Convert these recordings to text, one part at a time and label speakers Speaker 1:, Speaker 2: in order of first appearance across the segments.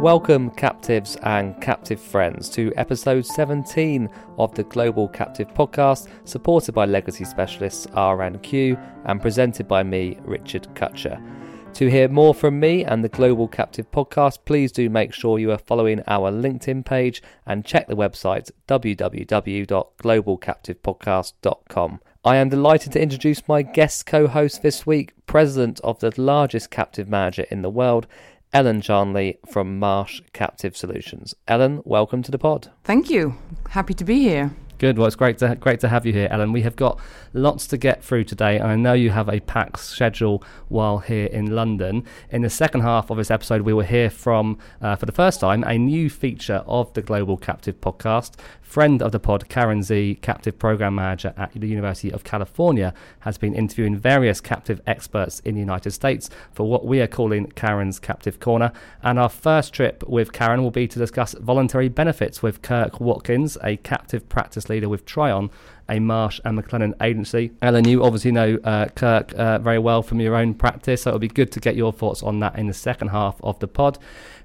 Speaker 1: Welcome, captives and captive friends, to episode 17 of the Global Captive Podcast, supported by legacy specialists R&Q and presented by me, Richard Cutcher. To hear more from me and the Global Captive Podcast, please do make sure you are following our LinkedIn page and check the website www.globalcaptivepodcast.com. I am delighted to introduce my guest co host this week, President of the largest captive manager in the world, Ellen Charnley from Marsh Captive Solutions. Ellen, welcome to the pod.
Speaker 2: Thank you. Happy to be here.
Speaker 1: Good. Well, it's great to great to have you here, Ellen. We have got lots to get through today. I know you have a packed schedule while here in London. In the second half of this episode, we will hear from, uh, for the first time, a new feature of the Global Captive Podcast. Friend of the pod, Karen Z, Captive Program Manager at the University of California, has been interviewing various captive experts in the United States for what we are calling Karen's Captive Corner. And our first trip with Karen will be to discuss voluntary benefits with Kirk Watkins, a captive practice leader with Tryon, a Marsh and McLennan agency. Ellen, you obviously know uh, Kirk uh, very well from your own practice, so it'll be good to get your thoughts on that in the second half of the pod.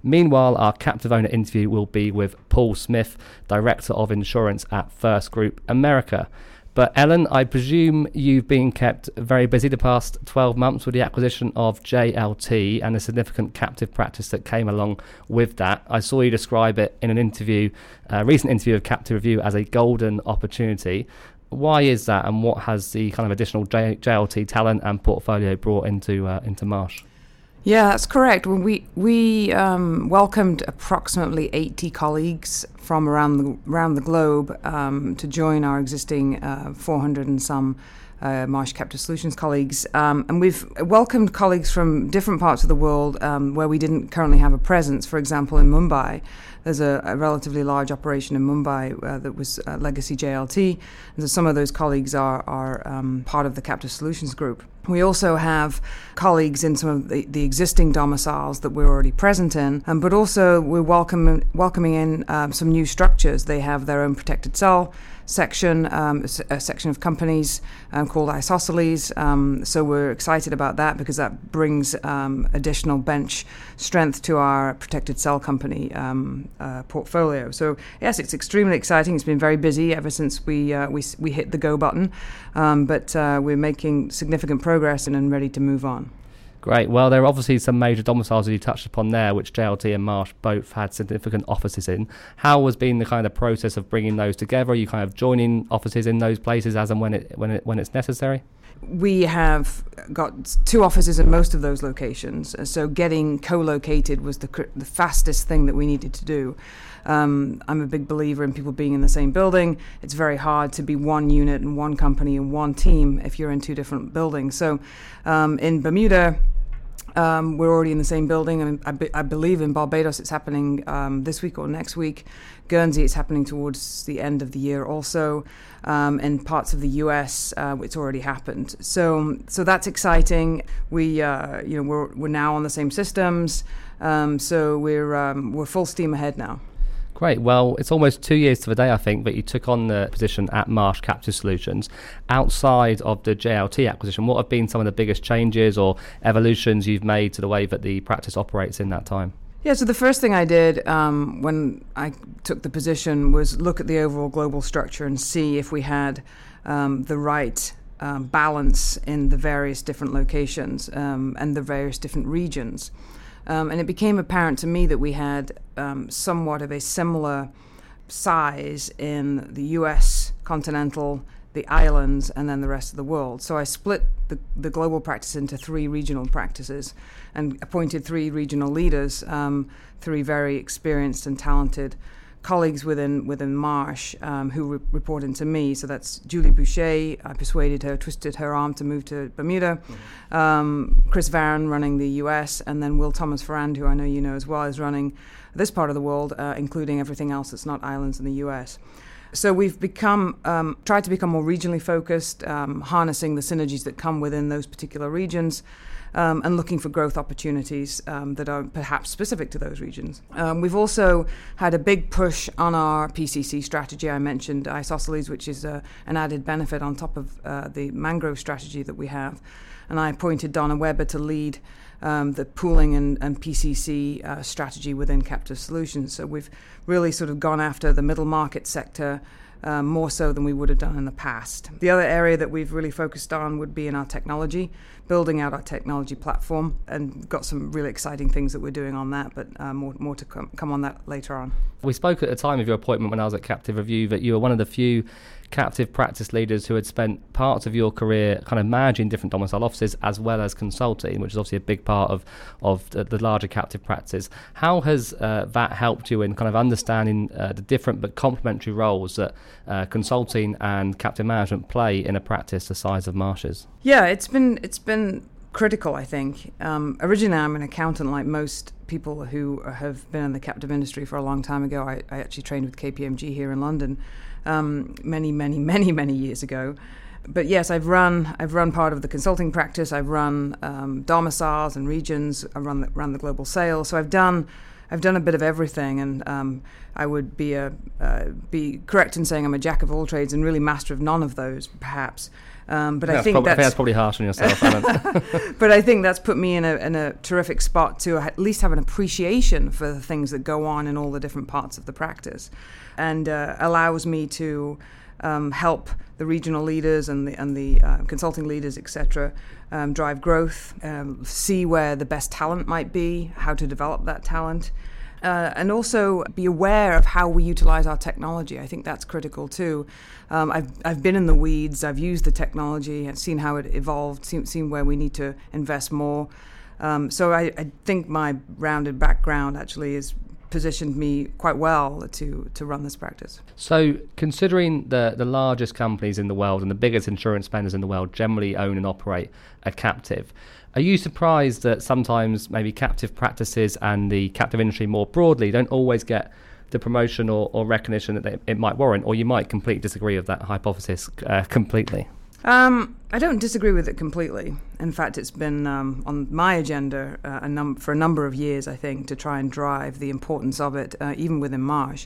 Speaker 1: Meanwhile, our captive owner interview will be with Paul Smith, Director of Insurance at First Group America. But Ellen, I presume you've been kept very busy the past 12 months with the acquisition of JLT and the significant captive practice that came along with that. I saw you describe it in an interview, a recent interview of Captive Review, as a golden opportunity. Why is that, and what has the kind of additional J- JLT talent and portfolio brought into uh, into Marsh?
Speaker 2: Yeah, that's correct. When we we um, welcomed approximately 80 colleagues from around the around the globe um, to join our existing uh, 400 and some uh, Marsh Captive Solutions colleagues, um, and we've welcomed colleagues from different parts of the world um, where we didn't currently have a presence. For example, in Mumbai, there's a, a relatively large operation in Mumbai uh, that was uh, legacy JLT, and so some of those colleagues are are um, part of the Captive Solutions group. We also have colleagues in some of the, the existing domiciles that we're already present in, um, but also we're welcome, welcoming in um, some new structures. They have their own protected cell section, um, a, section of companies um, called Isosceles. Um, so we're excited about that because that brings um, additional bench strength to our protected cell company uh, portfolio. So yes, it's extremely exciting. It's been very busy ever since we uh, we, we hit the go button, but uh, we're making significant progress and ready to move on.
Speaker 1: Great. Well, there are obviously some major domiciles that you touched upon there, which JLT and Marsh both had significant offices in. How has been the kind of process of bringing those together? Are you kind of joining offices in those places as and when it when it when it's necessary?
Speaker 2: We have got two offices in most of those locations, uh, so getting co-located was the the fastest thing that we needed to do. Um, I'm a big believer in people being in the same building. It's very hard to be one unit and one company and one team if you're in two different buildings. So um, in Bermuda, um, we're already in the same building, and I, be, I believe in Barbados it's happening um, this week or next week. Guernsey it's happening towards the end of the year also. Um, parts of the U.S., uh, it's already happened. So, so that's exciting. We, uh, you know, we're we're now on the same systems. Um, so we're um, we're full steam ahead now.
Speaker 1: Great. Well, it's almost two years to the day, I think, that you took on the position at Marsh Captive Solutions. Outside of the JLT acquisition, what have been some of the biggest changes or evolutions you've made to the way that the practice operates in that time?
Speaker 2: Yeah, so the first thing I did um, when I took the position was look at the overall global structure and see if we had um, the right um, balance in the various different locations um, and the various different regions. Um, and it became apparent to me that we had um, somewhat of a similar size in the US continental, the islands, and then the rest of the world. So I split the, the global practice into three regional practices and appointed three regional leaders, um, three very experienced and talented colleagues within within Marsh um, who re- reported to me. So that's Julie Boucher. I persuaded her, twisted her arm to move to Bermuda. Mm-hmm. Um, Chris Varon running the U.S. and then Will Thomas Ferrand, who I know you know as well, is running this part of the world, uh, including everything else that's not islands in the U.S. So we've become um, tried to become more regionally focused, um, harnessing the synergies that come within those particular regions. Um, and looking for growth opportunities um, that are perhaps specific to those regions. Um, we've also had a big push on our PCC strategy. I mentioned isosceles, which is uh, an added benefit on top of uh, the mangrove strategy that we have. And I appointed Donna Weber to lead um, the pooling and, and PCC uh, strategy within Captive Solutions. So we've really sort of gone after the middle market sector um, more so than we would have done in the past. The other area that we've really focused on would be in our technology, building out our technology platform, and got some really exciting things that we're doing on that, but uh, more, more to come, come on that later on.
Speaker 1: We spoke at the time of your appointment when I was at Captive Review that you were one of the few captive practice leaders who had spent parts of your career kind of managing different domicile offices as well as consulting, which is obviously a big part of of the, the larger captive practice. How has uh, that helped you in kind of understanding uh, the different but complementary roles that uh, consulting and captive management play in a practice the size of Marsh's?
Speaker 2: Yeah, it's been it's been critical, I think. Um, originally, I'm an accountant, like most people who have been in the captive industry for a long time ago. I, I actually trained with KPMG here in London um, many, many, many, many years ago. But yes, I've run I've run part of the consulting practice. I've run um, domiciles and regions. I run the, run the global sales. So I've done I've done a bit of everything, and um, I would be a uh, be correct in saying I'm a jack of all trades and really master of none of those, perhaps. Um, but I, think
Speaker 1: prob-
Speaker 2: that's,
Speaker 1: I think that's probably harsh on yourself,
Speaker 2: but I think that's put me in a, in a terrific spot to at least have an appreciation for the things that go on in all the different parts of the practice, and uh, allows me to um, help the regional leaders and the and the uh, consulting leaders, etc., um, drive growth, um, see where the best talent might be, how to develop that talent, uh, and also be aware of how we utilize our technology. I think that's critical too. Um, I've, I've been in the weeds, I've used the technology, I've seen how it evolved, seen, seen where we need to invest more. Um, so I, I, think my rounded background actually has positioned me quite well to, to run this practice.
Speaker 1: So, considering the, the largest companies in the world and the biggest insurance spenders in the world generally own and operate a captive, are you surprised that sometimes maybe captive practices and the captive industry more broadly don't always get the promotion or, or recognition that they, it might warrant, or you might completely disagree with that hypothesis uh, completely?
Speaker 2: Um, I don't disagree with it completely. In fact, it's been um, on my agenda uh, a num- for a number of years, I think, to try and drive the importance of it, uh, even within Marsh.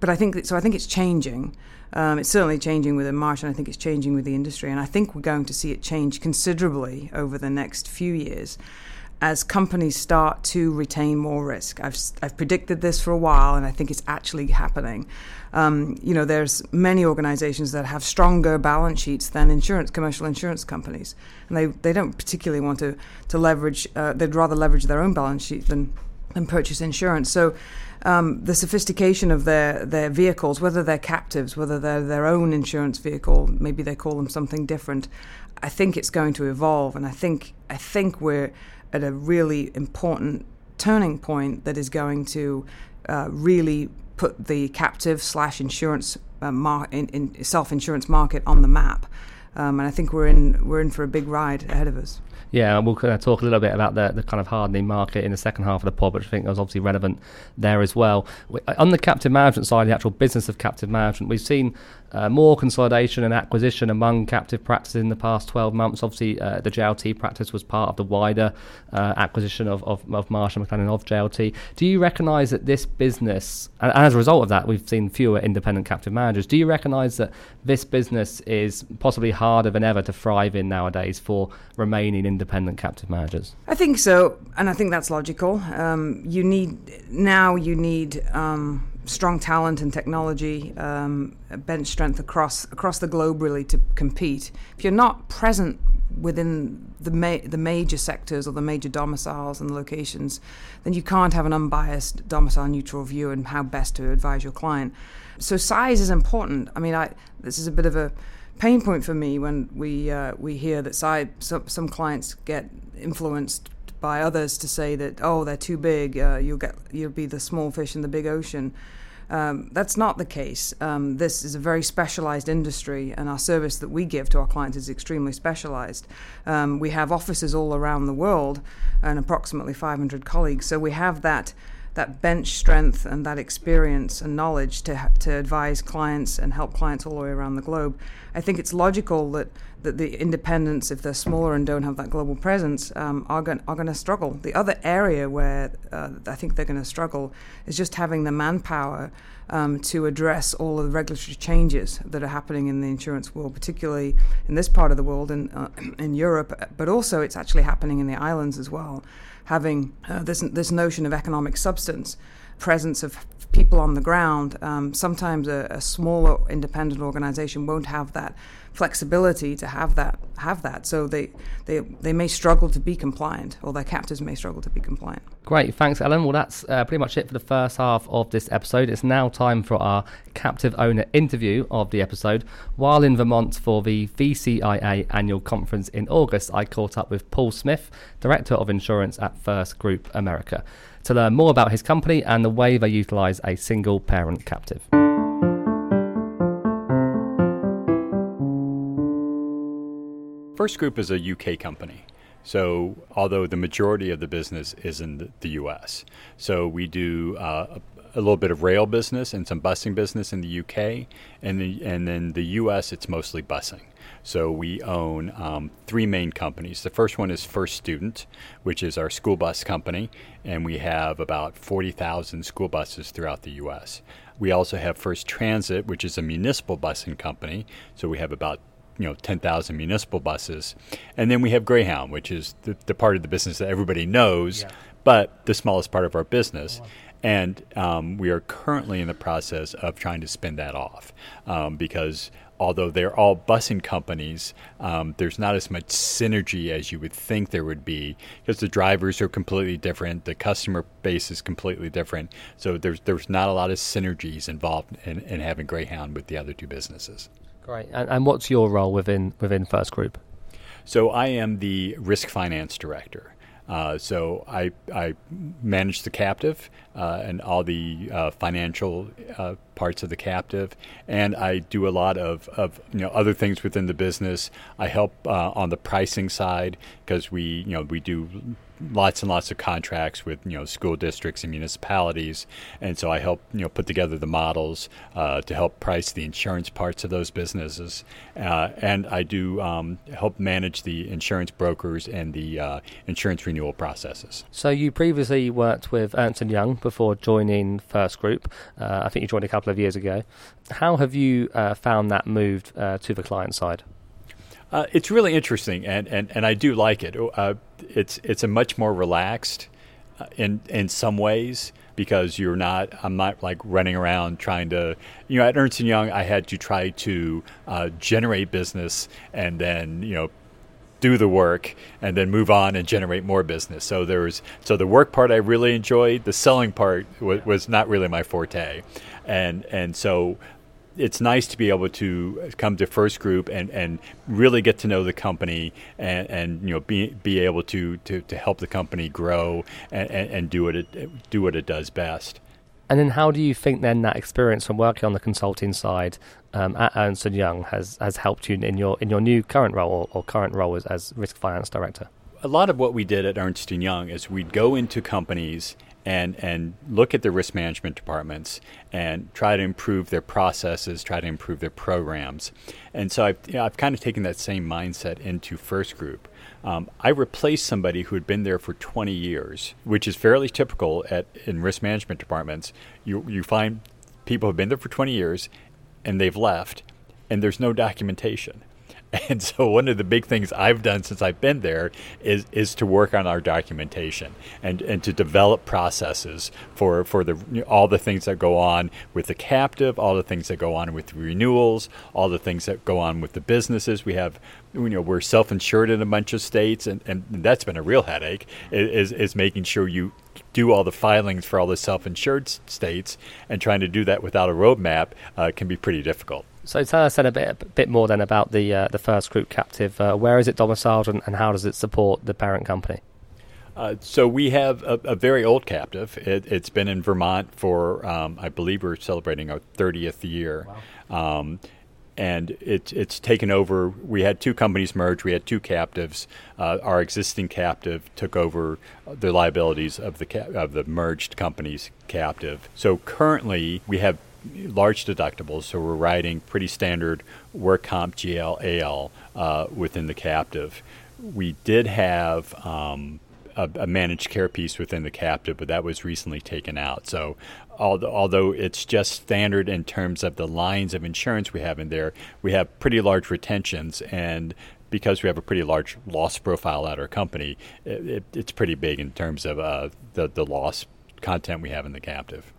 Speaker 2: But I think that, so. I think it's changing. Um, it's certainly changing within Marsh, and I think it's changing with the industry. And I think we're going to see it change considerably over the next few years as companies start to retain more risk. I've, I've predicted this for a while, and I think it's actually happening. Um, you know, there's many organizations that have stronger balance sheets than insurance, commercial insurance companies, and they, they don't particularly want to, to leverage, uh, they'd rather leverage their own balance sheet than, than purchase insurance. So um, the sophistication of their, their vehicles, whether they're captives, whether they're their own insurance vehicle, maybe they call them something different. I think it's going to evolve, and I think I think we're at a really important turning point that is going to uh, really put the captive slash insurance uh, mar- in, in self insurance market on the map. Um, and I think we're in we're in for a big ride ahead of us.
Speaker 1: Yeah, we'll kind of talk a little bit about the, the kind of hardening market in the second half of the pod, which I think was obviously relevant there as well. On the captive management side, the actual business of captive management, we've seen uh, more consolidation and acquisition among captive practices in the past 12 months. Obviously, uh, the JLT practice was part of the wider uh, acquisition of, of, of Marsh and McLennan of JLT. Do you recognise that this business, and, as a result of that, we've seen fewer independent captive managers, do you recognise that this business is possibly harder than ever to thrive in nowadays for remaining independent captive managers?
Speaker 2: I think so, and I think that's logical. Um, you need, now you need, um, strong talent and technology, um, bench strength across across the globe, really to compete. If you're not present within the ma- the major sectors or the major domiciles and locations, then you can't have an unbiased domicile neutral view and how best to advise your client. So size is important. I mean, I this is a bit of a pain point for me when we uh, we hear that size, some, some clients get influenced by others to say that oh they're too big uh, you'll get you'll be the small fish in the big ocean um, that's not the case. Um, this is a very specialized industry, and our service that we give to our clients is extremely specialized. Um, we have offices all around the world and approximately 500 colleagues, so we have that that bench strength and that experience and knowledge to, to advise clients and help clients all the way around the globe. I think it's logical that that the independents, if they're smaller and don't have that global presence, um, are going are going to struggle. The other area where uh, I think they're going to struggle is just having the manpower um, to address all of the regulatory changes that are happening in the insurance world, particularly in this part of the world and uh, in Europe, but also it's actually happening in the islands as well. Having uh, this this notion of economic substance, presence of people on the ground. Um, sometimes a, a smaller independent organization won't have that flexibility to have that have that. So they, they they may struggle to be compliant, or their captors may struggle to be compliant.
Speaker 1: Great, thanks, Ellen. Well, that's uh, pretty much it for the first half of this episode. It's now time for our captive owner interview of the episode. While in Vermont for the VCIA annual conference in August, I caught up with Paul Smith, Director of Insurance at First Group America, to learn more about his company and the way they utilize a single parent captive.
Speaker 3: First Group is a UK company. So, although the majority of the business is in the, US, so we do uh, a, a, little bit of rail business and some busing business in the UK, and the, and then the US it's mostly busing. So we own um, three main companies. The first one is First Student, which is our school bus company, and we have about 40,000 school buses throughout the U.S. We also have First Transit, which is a municipal busing company. So we have about you know 10,000 municipal buses, and then we have Greyhound, which is the, the part of the business that everybody knows, yeah. but the smallest part of our business. And um, we are currently in the process of trying to spin that off um, because although they're all busing companies, um, there's not as much synergy as you would think there would be because the drivers are completely different, the customer base is completely different. So there's there's not a lot of synergies involved in, in having Greyhound with the other two businesses.
Speaker 1: Great. And, and what's your role within within First Group?
Speaker 3: So I am the risk finance director. Uh, so I, I manage the captive uh, and all the uh, financial uh, parts of the captive, and I do a lot of, of you know other things within the business. I help uh, on the pricing side because we you know we do lots and lots of contracts with you know school districts and municipalities, and so I help you know put together the models uh, to help price the insurance parts of those businesses, uh, and I do um, help manage the insurance brokers and the uh, insurance renewal processes.
Speaker 1: So you previously worked with Ernst and Young before joining First Group. Uh, I think you joined a couple of years ago. How have you uh, found that move uh, to the client side?
Speaker 3: Uh, it's really interesting, and, and, and I do like it. Uh, it's it's a much more relaxed, uh, in in some ways because you're not. I'm not like running around trying to. You know, at Ernst and Young, I had to try to uh, generate business and then you know do the work and then move on and generate more business. So there was so the work part I really enjoyed. The selling part was, was not really my forte, and and so it's nice to be able to come to First Group and, and really get to know the company and, and you know be be able to, to, to help the company grow and, and, and do what it do what it does best.
Speaker 1: And then, how do you think then that experience from working on the consulting side um, at Ernst and Young has, has helped you in your in your new current role or, or current role as, as risk finance director?
Speaker 3: A lot of what we did at Ernst and Young is we'd go into companies and and look at the risk management departments and try to improve their processes, try to improve their programs. And so I've, you know, I've kind of taken that same mindset into First Group. Um, I replaced somebody who had been there for 20 years, which is fairly typical at in risk management departments. You you find people have been there for 20 years and they've left, and there's no documentation. And so one of the big things I've done since I've been there is is to work on our documentation and, and to develop processes for for the all the things that go on with the captive, all the things that go on with the renewals, all the things that go on with the businesses. We have you know we're self-insured in a bunch of states and, and that's been a real headache is, is making sure you do all the filings for all the self-insured states and trying to do that without a roadmap uh, can be pretty difficult
Speaker 1: so tell us then a bit, a bit more then about the uh, the first group captive. Uh, where is it domiciled, and, and, how does it support the parent company?
Speaker 3: Uh, so we have a, a very old captive. It, has been in Vermont for, um, I believe, we're celebrating our 30th year. Wow. Um, and it, it's taken over. We had two companies merge. We had two captives. Uh, our existing captive took over the liabilities of the ca- of the merged company's captive. So currently, we have large deductibles, so we're writing pretty standard work comp, GL, AL uh, within the captive. We did have um, a, a, managed care piece within the captive, but that was recently taken out. So, although it's just standard in terms of the lines of insurance we have in there, we have pretty large retentions and because we have a pretty large loss profile at our company, it, it, it's pretty big in terms of uh, the, the loss content we have in the captive.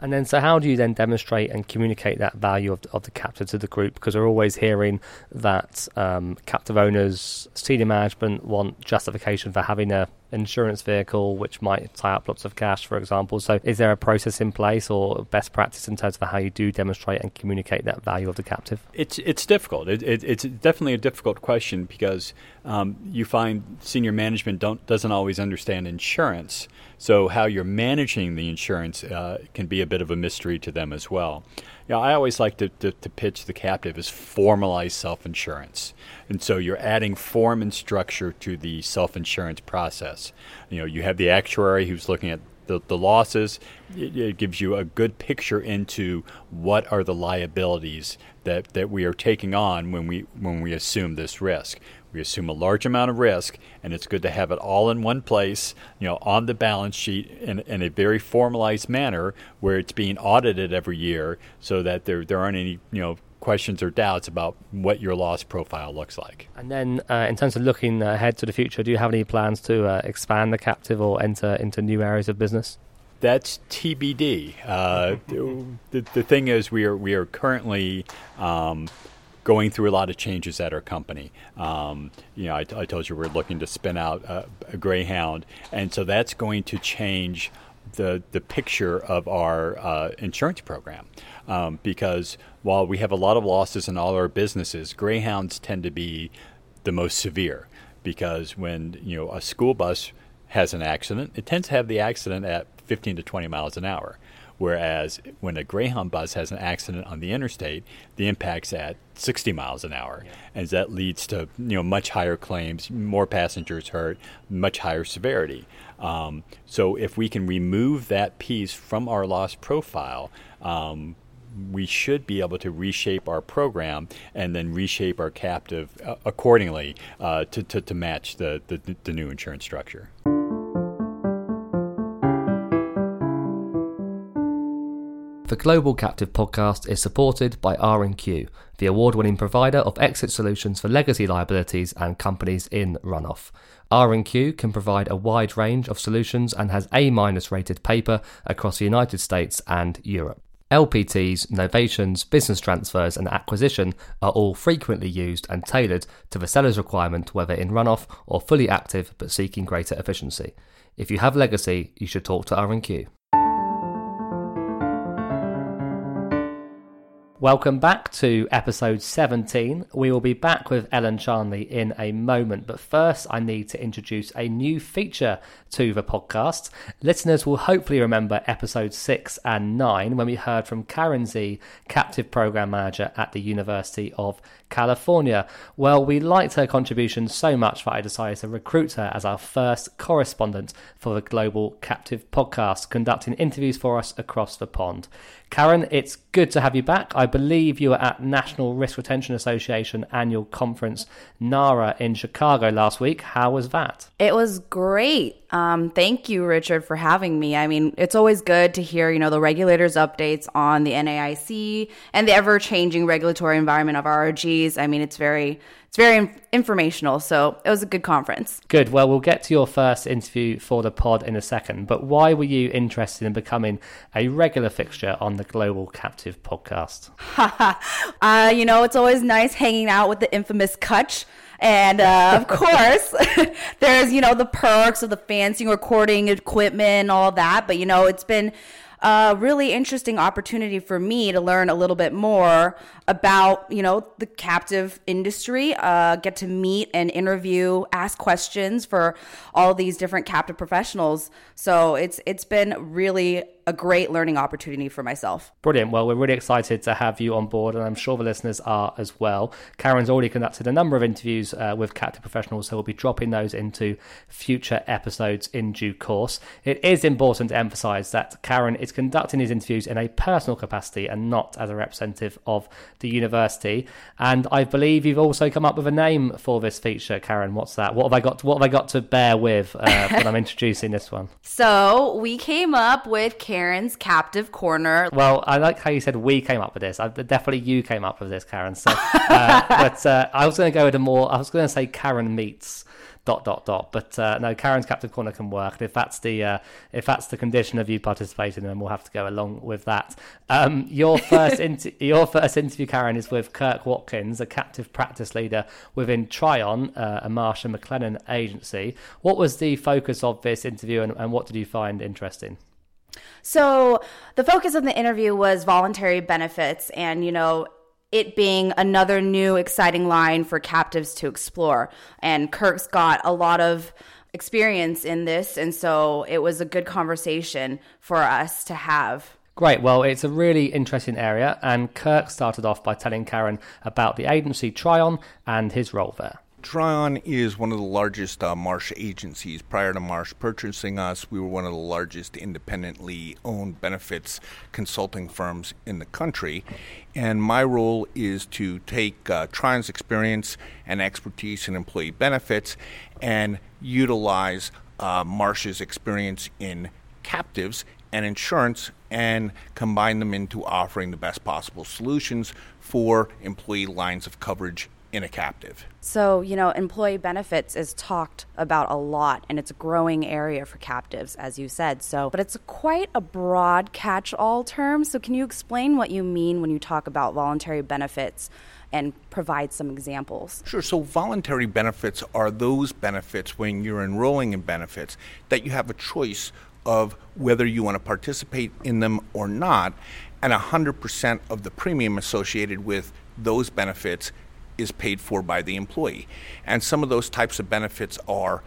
Speaker 1: And then, so how do you then demonstrate and communicate that value of, of the captive to the group? Because we're always hearing that um, captive owners, senior management want justification for having a insurance vehicle which might tie up lots of cash, for example. So, is there a process in place or best practice in terms of how you do demonstrate and communicate that value of the captive?
Speaker 3: It's it's difficult. It, it, it's definitely a difficult question because um, you find senior management don't doesn't always understand insurance. So, how you're managing the insurance uh, can be a bit of a mystery to them as well. Know, I always like to, to, to pitch the captive as formalized self insurance. And so you're adding form and structure to the self insurance process. You know, you have the actuary who's looking at the, the losses. It, it, gives you a good picture into what are the liabilities that, that we are taking on when we when we assume this risk. We assume a large amount of risk, and it's good to have it all in one place, you know, on the balance sheet in, in a very formalized manner where it's being audited every year so that there, there aren't any, you know, questions or doubts about what your loss profile looks like.
Speaker 1: And then, uh, in terms of looking ahead to the future, do you have any plans to uh, expand the captive or enter into new areas of business?
Speaker 3: That's TBD. Uh, the, the thing is, we are we are currently um, going through a lot of changes at our company. Um, you know, I, I, told you we're looking to spin out a, a, Greyhound, and so that's going to change the the picture of our uh, insurance program. Um, because while we have a lot of losses in all our businesses, Greyhounds tend to be the most severe. Because when you know a school bus has an accident, it tends to have the accident at 15 to 20 miles an hour. Whereas when a Greyhound bus has an accident on the interstate, the impact's at 60 miles an hour, yeah. and that leads to you know much higher claims, more passengers hurt, much higher severity. Um, so if we can remove that piece from our loss profile, um, we should be able to reshape our program and then reshape our captive uh, accordingly uh, to, to, to match the, the, the new insurance structure.
Speaker 1: The Global Captive podcast is supported by R&Q, the award-winning provider of exit solutions for legacy liabilities and companies in runoff. R&Q can provide a wide range of solutions and has A-minus rated paper across the United States and Europe. LPTs, novations, business transfers, and acquisition are all frequently used and tailored to the seller's requirement, whether in runoff or fully active but seeking greater efficiency. If you have legacy, you should talk to R&Q. Welcome back to episode 17. We will be back with Ellen Charnley in a moment, but first I need to introduce a new feature to the podcast. Listeners will hopefully remember episode 6 and 9 when we heard from Karen Z, Captive Program Manager at the University of California. Well, we liked her contribution so much that I decided to recruit her as our first correspondent for the Global Captive podcast, conducting interviews for us across the pond. Karen, it's good to have you back. I believe you were at National Risk Retention Association annual conference, NARA, in Chicago last week. How was that?
Speaker 4: It was great. Um, thank you, Richard, for having me. I mean, it's always good to hear, you know, the regulators' updates on the NAIC and the ever-changing regulatory environment of RRGs. I mean, it's very it's very informational. So it was a good conference.
Speaker 1: Good. Well, we'll get to your first interview for the pod in a second. But why were you interested in becoming a regular fixture on the Global Captive podcast?
Speaker 4: uh, you know, it's always nice hanging out with the infamous Kutch. And uh, of course, there's, you know, the perks of the fancy recording equipment, and all that. But, you know, it's been a really interesting opportunity for me to learn a little bit more about you know the captive industry uh, get to meet and interview ask questions for all these different captive professionals so it's it's been really a great learning opportunity for myself.
Speaker 1: Brilliant. Well, we're really excited to have you on board, and I'm sure the listeners are as well. Karen's already conducted a number of interviews uh, with captive professionals, so we'll be dropping those into future episodes in due course. It is important to emphasize that Karen is conducting these interviews in a personal capacity and not as a representative of the university. And I believe you've also come up with a name for this feature, Karen. What's that? What have I got? To, what have I got to bear with uh, when I'm introducing this one?
Speaker 4: So we came up with Karen's Captive Corner.
Speaker 1: Well, I like how you said we came up with this. I, definitely you came up with this, Karen. So, uh, but uh, I was going to go with a more. I was going to say Karen meets dot dot dot. But uh, no, Karen's captive corner can work. And if that's the uh, if that's the condition of you participating, then we'll have to go along with that. Um, your first inter- your first interview, Karen, is with Kirk Watkins, a captive practice leader within Tryon, uh, a Marsh and McLennan agency. What was the focus of this interview, and, and what did you find interesting?
Speaker 4: So, the focus of the interview was voluntary benefits and, you know, it being another new exciting line for captives to explore. And Kirk's got a lot of experience in this, and so it was a good conversation for us to have.
Speaker 1: Great. Well, it's a really interesting area, and Kirk started off by telling Karen about the agency Tryon and his role there.
Speaker 5: Tryon is one of the largest uh, Marsh agencies. Prior to Marsh purchasing us, we were one of the largest independently owned benefits consulting firms in the country. And my role is to take uh, Tryon's experience and expertise in employee benefits and utilize uh, Marsh's experience in captives and insurance and combine them into offering the best possible solutions for employee lines of coverage in a captive.
Speaker 4: So, you know, employee benefits is talked about a lot and it's a growing area for captives, as you said. So, but it's quite a broad catch all term. So, can you explain what you mean when you talk about voluntary benefits? and provide some examples.
Speaker 5: Sure. So, voluntary benefits are those benefits when you're enrolling in benefits that you have a choice of whether you want to participate in them or not, and 100% of the premium associated with those benefits is paid for by the employee. And some of those types of benefits are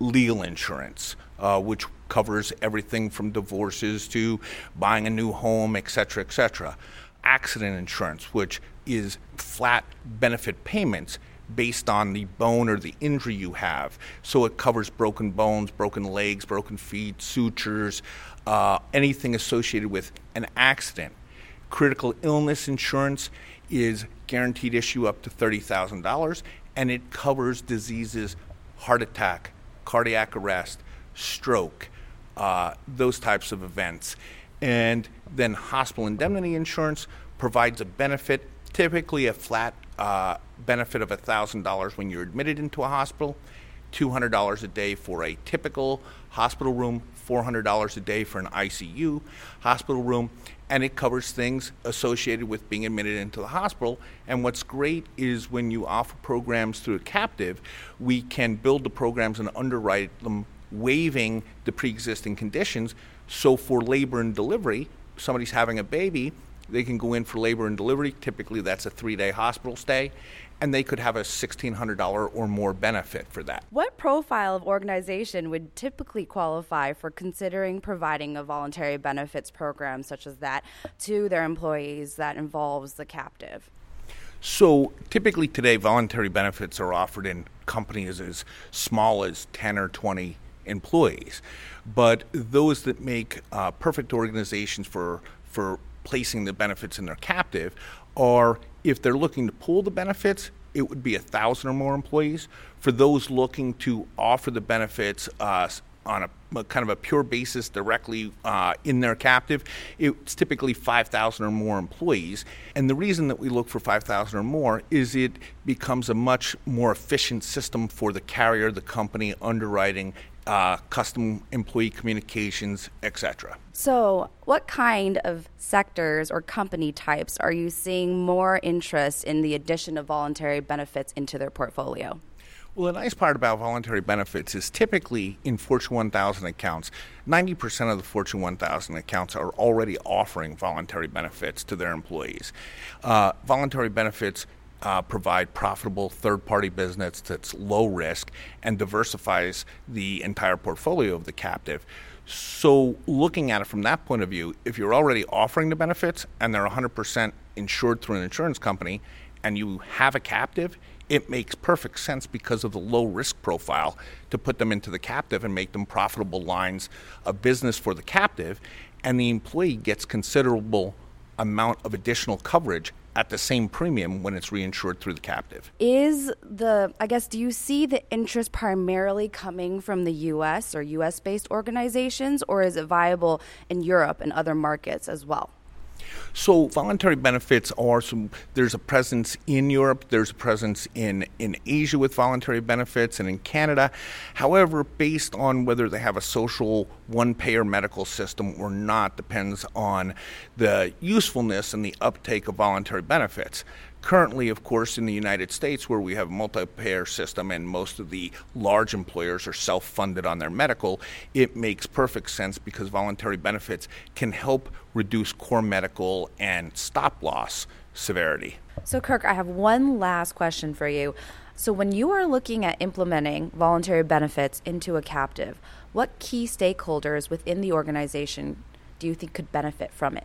Speaker 5: legal insurance, uh, which covers everything from divorces to buying a new home, et cetera, et cetera. Accident insurance, which is flat benefit payments based on the bone or the injury you have. So it covers broken bones, broken legs, broken feet, sutures, uh, anything associated with an accident. Critical illness insurance is guaranteed issue up to $30,000 and it covers diseases heart attack, cardiac arrest, stroke, uh, those types of events. And then hospital indemnity insurance provides a benefit, typically a flat uh, benefit of $1,000 when you're admitted into a hospital, $200 a day for a typical hospital room, $400 a day for an ICU hospital room, and it covers things associated with being admitted into the hospital. And what's great is when you offer programs through a captive, we can build the programs and underwrite them, waiving the pre existing conditions. So for labor and delivery, somebody's having a baby, they can go in for labor and delivery. Typically, that's a three day hospital stay and they could have a $1,600 or more benefit for that.
Speaker 4: What profile of organization would typically qualify for considering providing a voluntary benefits program such as that to their employees that involves the captive?
Speaker 5: So typically today, voluntary benefits are offered in companies as small as 10 or 20 employees. But those that make uh, perfect organizations for, for placing the benefits in their captive are if they're looking to pull the benefits, it would be a thousand or more employees. For those looking to offer the benefits uh, on a, a, kind of a pure basis directly uh, in their captive, it's typically 5,000 or more employees. And the reason that we look for 5,000 or more is it becomes a much more efficient system for the carrier, the company, underwriting, uh, custom employee communications, etc.
Speaker 4: So, what kind of sectors or company types are you seeing more interest in the addition of voluntary benefits into their portfolio?
Speaker 5: Well, the nice part about voluntary benefits is typically in Fortune 1000 accounts, 90% of the Fortune 1000 accounts are already offering voluntary benefits to their employees. Uh, voluntary benefits uh, provide profitable third party business that's low risk and diversifies the entire portfolio of the captive. So, looking at it from that point of view, if you're already offering the benefits and they're 100% insured through an insurance company and you have a captive, it makes perfect sense because of the low risk profile to put them into the captive and make them profitable lines of business for the captive. And the employee gets considerable amount of additional coverage at the same premium when it's reinsured through the captive.
Speaker 4: Is the, I guess, do you see the interest primarily coming from the US or US based organizations, or is it viable in Europe and other markets as well?
Speaker 5: So voluntary benefits are some. There's a presence in Europe. There's a presence in in Asia with voluntary benefits, and in Canada. However, based on whether they have a social one-payer medical system or not, depends on the usefulness and the uptake of voluntary benefits. Currently, of course, in the United States, where we have a multi payer system and most of the large employers are self funded on their medical, it makes perfect sense because voluntary benefits can help reduce core medical and stop loss severity.
Speaker 4: So, Kirk, I have one last question for you. So, when you are looking at implementing voluntary benefits into a captive, what key stakeholders within the organization do you think could benefit from it?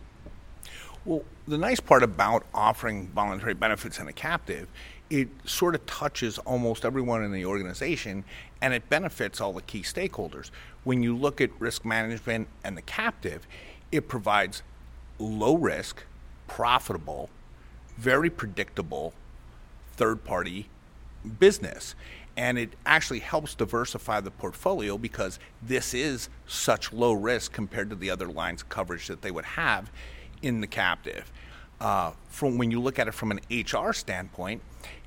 Speaker 5: Well, the nice part about offering voluntary benefits in a captive, it sort of touches almost everyone in the organization and it benefits all the key stakeholders. When you look at risk management and the captive, it provides low risk, profitable, very predictable third party business. And it actually helps diversify the portfolio because this is such low risk compared to the other lines of coverage that they would have in the captive. Uh, from when you look at it from an HR standpoint,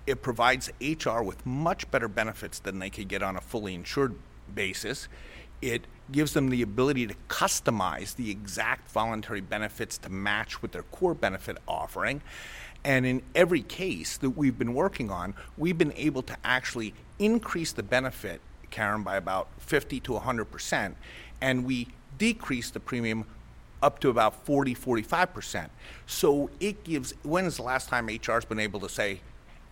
Speaker 5: it provides HR with much better benefits than they could get on a fully insured basis. It gives them the ability to customize the exact voluntary benefits to match with their core benefit offering. And in every case that we've been working on, we've been able to actually increase the benefit, Karen, by about 50 to 100%. And we decrease the premium up to about 40, 45%. So it gives, when is the last time HR's been able to say,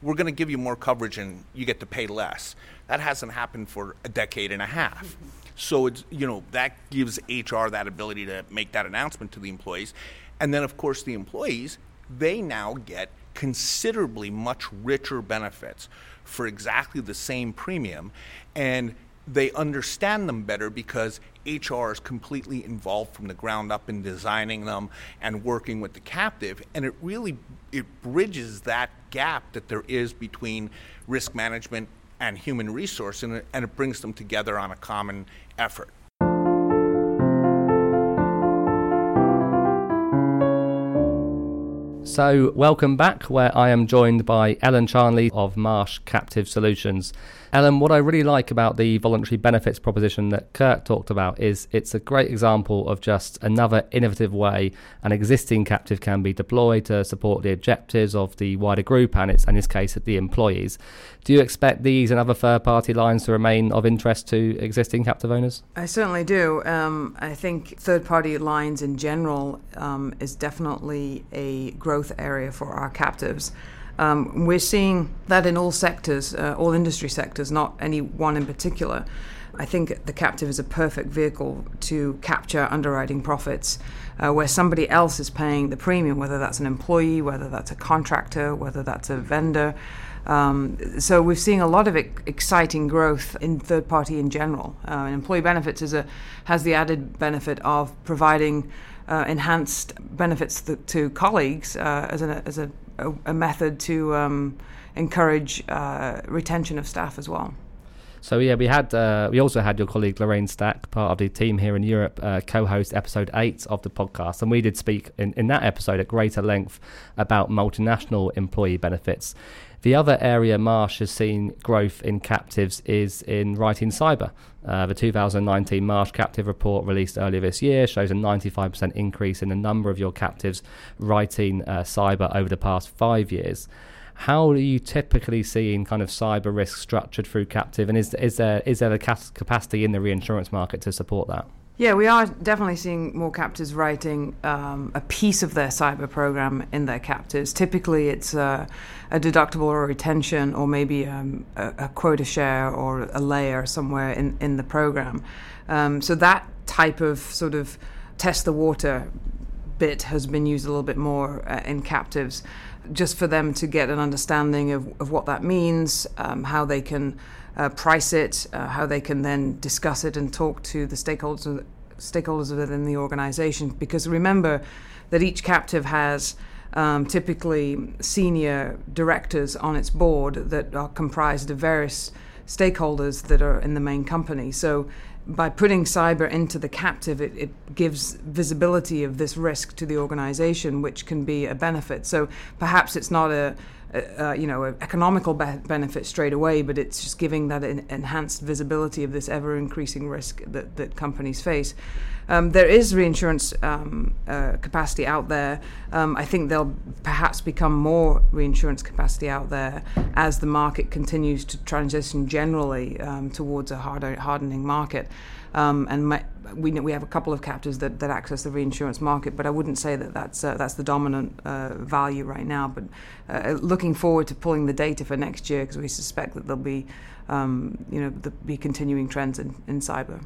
Speaker 5: we're going to give you more coverage and you get to pay less? That hasn't happened for a decade and a half. So it's, you know, that gives HR that ability to make that announcement to the employees. And then, of course, the employees, they now get considerably much richer benefits for exactly the same premium. And they understand them better because HR is completely involved from the ground up in designing them and working with the captive and it really it bridges that gap that there is between risk management and human resource and it, and it brings them together on a common effort.
Speaker 1: So, welcome back, where I am joined by Ellen Charnley of Marsh Captive Solutions. Ellen, what I really like about the voluntary benefits proposition that Kirk talked about is it's a great example of just another innovative way an existing captive can be deployed to support the objectives of the wider group and its, in this case, the employees. Do you expect these and other third party lines to remain of interest to existing captive owners?
Speaker 2: I certainly do. Um, I think third party lines in general um, is definitely a growth area for our captives. Um, we're seeing that in all sectors, uh, all industry sectors, not any one in particular. I think the captive is a perfect vehicle to capture underwriting profits uh, where somebody else is paying the premium, whether that's an employee, whether that's a contractor, whether that's a vendor. Um, so we're seeing a lot of exciting growth in third party in general. Uh, employee benefits a, has the added benefit of providing uh, enhanced benefits to, to colleagues uh, as, an, as a a, a method to um, encourage uh, retention of staff as well.
Speaker 1: So yeah, we had uh, we also had your colleague Lorraine Stack, part of the team here in Europe, uh, co-host episode eight of the podcast, and we did speak in, in that episode at greater length about multinational employee benefits. The other area Marsh has seen growth in captives is in writing cyber. Uh, the 2019 Marsh Captive Report released earlier this year shows a 95% increase in the number of your captives writing uh, cyber over the past five years. How are you typically seeing kind of cyber risk structured through captive, and is is there is there the capacity in the reinsurance market to support that?
Speaker 2: Yeah, we are definitely seeing more captives writing um, a piece of their cyber program in their captives. Typically, it's a, a deductible or retention, or maybe um, a, a, quota share or a layer somewhere in, in the program. Um, so that type of sort of test the water bit has been used a little bit more uh, in captives, just for them to get an understanding of, of what that means, um, how they can uh, price it, uh, how they can then discuss it and talk to the stakeholders stakeholders within the organization. Because remember that each captive has um, typically senior directors on its board that are comprised of various stakeholders that are in the main company. So by putting cyber into the captive, it, it, gives visibility of this risk to the organization, which can be a benefit. So perhaps it's not a uh, you know, economical be- benefit straight away, but it's just giving that enhanced visibility of this ever increasing risk that, that companies face. Um, there is reinsurance um, uh, capacity out there. Um, I think there'll perhaps become more reinsurance capacity out there as the market continues to transition generally um, towards a harder, hardening market. Um, and my, we we have a couple of captives that, that access the reinsurance market, but I wouldn't say that that's uh, that's the dominant uh, value right now. But uh, looking forward to pulling the data for next year because we suspect that there'll be um, you know be continuing trends in, in cyber.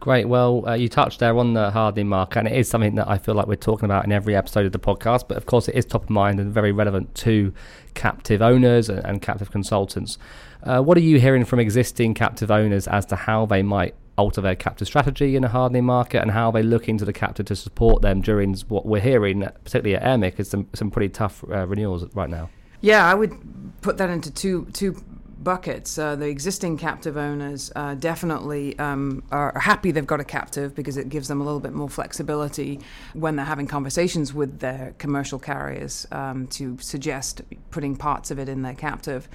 Speaker 1: Great. Well, uh, you touched there on the hardening market, and it is something that I feel like we're talking about in every episode of the podcast. But of course, it is top of mind and very relevant to captive owners and, and captive consultants. Uh, what are you hearing from existing captive owners as to how they might alter their captive strategy in a hardening market and how they look into the captive to support them during what we're hearing, particularly at AIRMIC, is some, some pretty tough uh, renewals right now.
Speaker 2: Yeah, I would put that into two two buckets. Uh, the existing captive owners uh, definitely um, are happy they've got a captive because it gives them a little bit more flexibility when they're having conversations with their commercial carriers um, to suggest putting parts of it in their captive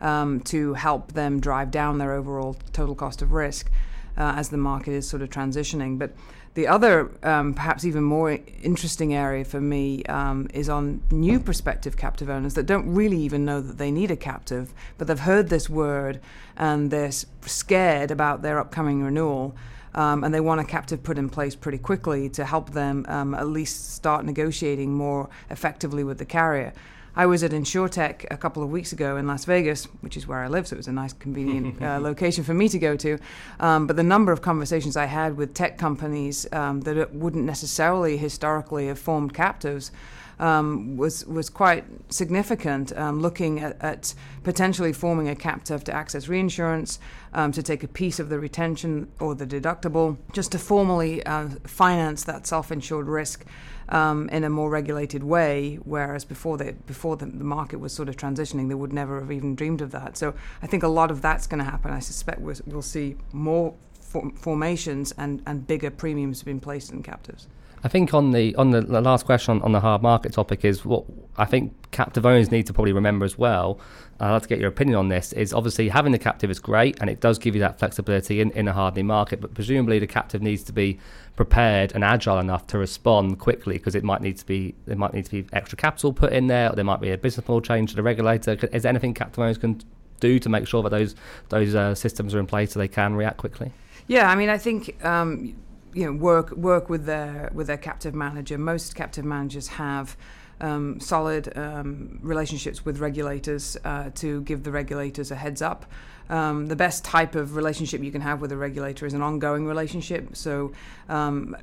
Speaker 2: um, to help them drive down their overall total cost of risk uh, as the market is sort of transitioning. But the other, um, perhaps even more interesting area for me um, is on new prospective captive owners that don't really even know that they need a captive, but they've heard this word and they're scared about their upcoming renewal. Um, and they want a captive put in place pretty quickly to help them um, at least start negotiating more effectively with the carrier. I was at InsureTech a couple of weeks ago in Las Vegas, which is where I live, so it was a nice, convenient uh, location for me to go to. Um, but the number of conversations I had with tech companies um, that wouldn't necessarily historically have formed captives. Um, was was quite significant. Um, looking at, at, potentially forming a captive to access reinsurance, um, to take a piece of the retention or the deductible, just to formally uh, finance that self-insured risk um, in a more regulated way, whereas before the before the, the, market was sort of transitioning, they would never have even dreamed of that. So I think a lot of that's going to happen. I suspect we'll, see more for, formations and, and bigger premiums being placed in captives.
Speaker 1: I think on the on the, the last question on, on, the hard market topic is what I think captive owners need to probably remember as well. I'd like to get your opinion on this. Is obviously having the captive is great and it does give you that flexibility in, in a hardening market, but presumably the captive needs to be prepared and agile enough to respond quickly because it might need to be there might need to be extra capital put in there, or there might be a business model change to the regulator. Is there anything captive owners can do to make sure that those those uh, systems are in place so they can react quickly?
Speaker 2: Yeah, I mean, I think um, you know work work with their with their captive manager. Most captive managers have. Um, solid um, relationships with regulators uh, to give the regulators a heads up um, the best type of relationship you can have with a regulator is an ongoing relationship. So, um,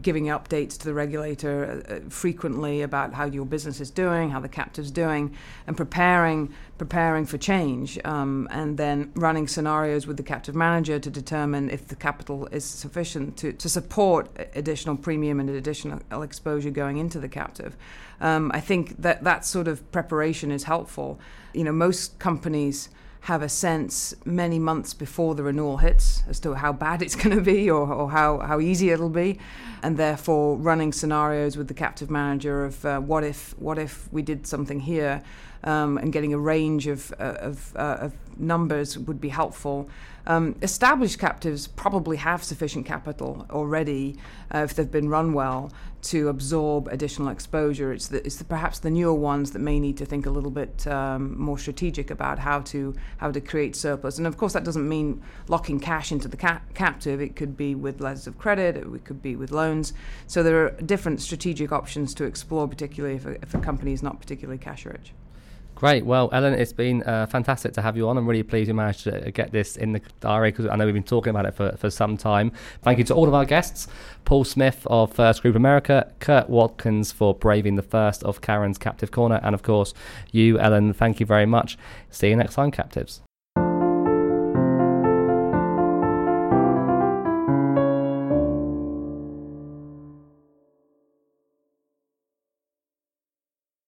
Speaker 2: giving updates to the regulator uh, frequently about how your business is doing, how the captive's doing, and preparing preparing for change, um, and then running scenarios with the captive manager to determine if the capital is sufficient to, to support additional premium and additional exposure going into the captive. Um, I think that that sort of preparation is helpful. You know, most companies have a sense many months before the renewal hits as to how bad it's going to be or, or how, how easy it'll be, and therefore running scenarios with the captive manager of uh, what if what if we did something here um, and getting a range of, uh, of, uh, of numbers would be helpful. Um, established captives probably have sufficient capital already uh, if they've been run well to absorb additional exposure. It's, the, it's the, perhaps the newer ones that may need to think a little bit um, more strategic about how to how to create surplus. And of course, that doesn't mean locking cash into the ca- captive. It could be with letters of credit. It could be with loans. So there are different strategic options to explore, particularly if a, if a company is not particularly cash rich.
Speaker 1: Great. Well, Ellen, it's been uh, fantastic to have you on. I'm really pleased we managed to get this in the diary because I know we've been talking about it for, for some time. Thank you to all of our guests Paul Smith of First Group America, Kurt Watkins for braving the first of Karen's Captive Corner, and of course, you, Ellen. Thank you very much. See you next time, Captives.